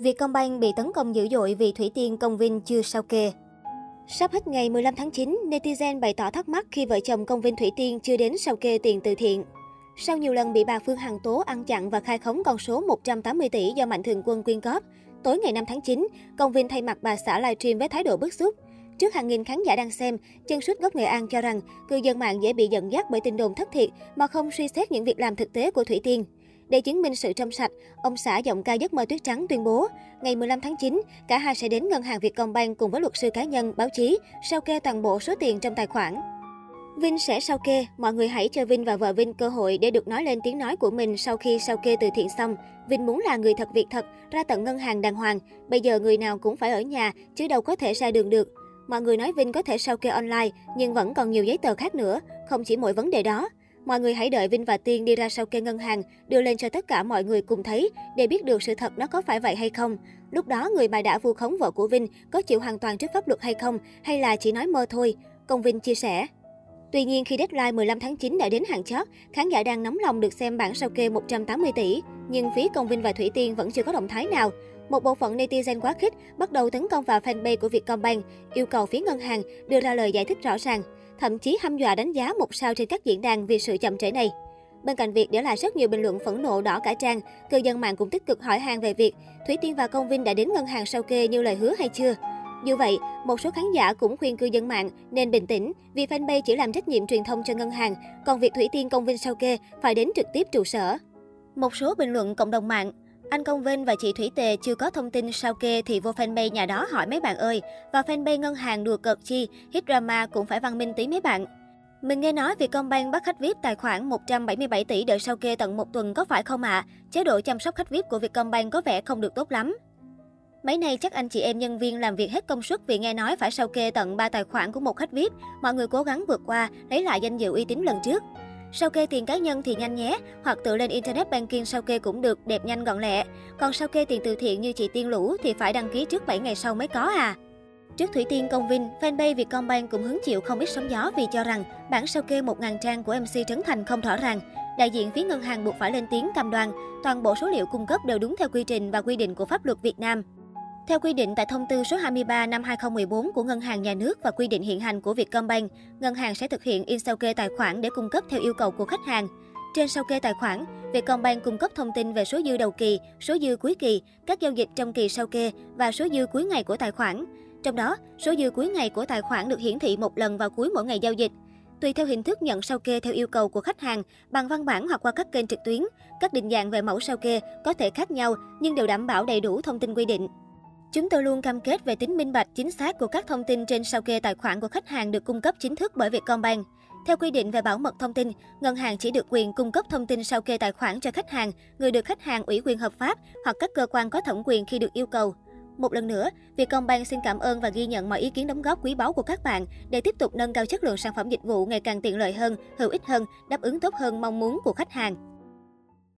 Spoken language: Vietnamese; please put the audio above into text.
Vietcombank bị tấn công dữ dội vì Thủy Tiên Công Vinh chưa sao kê. Sắp hết ngày 15 tháng 9, netizen bày tỏ thắc mắc khi vợ chồng Công Vinh Thủy Tiên chưa đến sao kê tiền từ thiện. Sau nhiều lần bị bà Phương Hằng tố ăn chặn và khai khống con số 180 tỷ do Mạnh Thường Quân quyên góp, tối ngày 5 tháng 9, Công Vinh thay mặt bà xã livestream với thái độ bức xúc. Trước hàng nghìn khán giả đang xem, chân suýt gốc Nghệ An cho rằng cư dân mạng dễ bị dẫn dắt bởi tin đồn thất thiệt mà không suy xét những việc làm thực tế của Thủy Tiên. Để chứng minh sự trong sạch, ông xã giọng ca giấc mơ tuyết trắng tuyên bố, ngày 15 tháng 9, cả hai sẽ đến ngân hàng Vietcombank cùng với luật sư cá nhân, báo chí, sao kê toàn bộ số tiền trong tài khoản. Vinh sẽ sao kê, mọi người hãy cho Vinh và vợ Vinh cơ hội để được nói lên tiếng nói của mình sau khi sao kê từ thiện xong. Vinh muốn là người thật việc thật, ra tận ngân hàng đàng hoàng. Bây giờ người nào cũng phải ở nhà, chứ đâu có thể ra đường được. Mọi người nói Vinh có thể sao kê online, nhưng vẫn còn nhiều giấy tờ khác nữa, không chỉ mỗi vấn đề đó. Mọi người hãy đợi Vinh và Tiên đi ra sau kê ngân hàng, đưa lên cho tất cả mọi người cùng thấy để biết được sự thật nó có phải vậy hay không. Lúc đó người mà đã vu khống vợ của Vinh có chịu hoàn toàn trước pháp luật hay không hay là chỉ nói mơ thôi, công Vinh chia sẻ. Tuy nhiên khi deadline 15 tháng 9 đã đến hàng chót, khán giả đang nóng lòng được xem bản sao kê 180 tỷ, nhưng phía Công Vinh và Thủy Tiên vẫn chưa có động thái nào. Một bộ phận netizen quá khích bắt đầu tấn công vào fanpage của Vietcombank, yêu cầu phía ngân hàng đưa ra lời giải thích rõ ràng thậm chí hăm dọa đánh giá một sao trên các diễn đàn vì sự chậm trễ này. Bên cạnh việc để lại rất nhiều bình luận phẫn nộ đỏ cả trang, cư dân mạng cũng tích cực hỏi han về việc Thủy Tiên và Công Vinh đã đến ngân hàng sau kê như lời hứa hay chưa. Dù vậy, một số khán giả cũng khuyên cư dân mạng nên bình tĩnh vì fanpage chỉ làm trách nhiệm truyền thông cho ngân hàng, còn việc Thủy Tiên Công Vinh sau kê phải đến trực tiếp trụ sở. Một số bình luận cộng đồng mạng anh Công Vinh và chị Thủy Tề chưa có thông tin sao kê thì vô fanpage nhà đó hỏi mấy bạn ơi. Và fanpage ngân hàng đùa cợt chi, hit drama cũng phải văn minh tí mấy bạn. Mình nghe nói Vietcombank bắt khách VIP tài khoản 177 tỷ đợi sao kê tận một tuần có phải không ạ? À? Chế độ chăm sóc khách VIP của Vietcombank có vẻ không được tốt lắm. Mấy nay chắc anh chị em nhân viên làm việc hết công suất vì nghe nói phải sao kê tận 3 tài khoản của một khách VIP. Mọi người cố gắng vượt qua, lấy lại danh dự uy tín lần trước. Sao kê tiền cá nhân thì nhanh nhé, hoặc tự lên Internet Banking sao kê cũng được, đẹp nhanh gọn lẹ. Còn sao kê tiền từ thiện như chị Tiên Lũ thì phải đăng ký trước 7 ngày sau mới có à. Trước Thủy Tiên Công Vinh, fanpage Vietcombank cũng hứng chịu không ít sóng gió vì cho rằng bản sao kê 1.000 trang của MC Trấn Thành không rõ ràng. Đại diện phía ngân hàng buộc phải lên tiếng cam đoan, toàn bộ số liệu cung cấp đều đúng theo quy trình và quy định của pháp luật Việt Nam. Theo quy định tại thông tư số 23 năm 2014 của Ngân hàng Nhà nước và quy định hiện hành của Vietcombank, ngân hàng sẽ thực hiện in sao kê tài khoản để cung cấp theo yêu cầu của khách hàng. Trên sao kê tài khoản, Vietcombank cung cấp thông tin về số dư đầu kỳ, số dư cuối kỳ, các giao dịch trong kỳ sao kê và số dư cuối ngày của tài khoản. Trong đó, số dư cuối ngày của tài khoản được hiển thị một lần vào cuối mỗi ngày giao dịch. Tùy theo hình thức nhận sao kê theo yêu cầu của khách hàng, bằng văn bản hoặc qua các kênh trực tuyến, các định dạng về mẫu sao kê có thể khác nhau nhưng đều đảm bảo đầy đủ thông tin quy định. Chúng tôi luôn cam kết về tính minh bạch chính xác của các thông tin trên sao kê tài khoản của khách hàng được cung cấp chính thức bởi Vietcombank. Theo quy định về bảo mật thông tin, ngân hàng chỉ được quyền cung cấp thông tin sao kê tài khoản cho khách hàng, người được khách hàng ủy quyền hợp pháp hoặc các cơ quan có thẩm quyền khi được yêu cầu. Một lần nữa, Vietcombank xin cảm ơn và ghi nhận mọi ý kiến đóng góp quý báu của các bạn để tiếp tục nâng cao chất lượng sản phẩm dịch vụ ngày càng tiện lợi hơn, hữu ích hơn, đáp ứng tốt hơn mong muốn của khách hàng.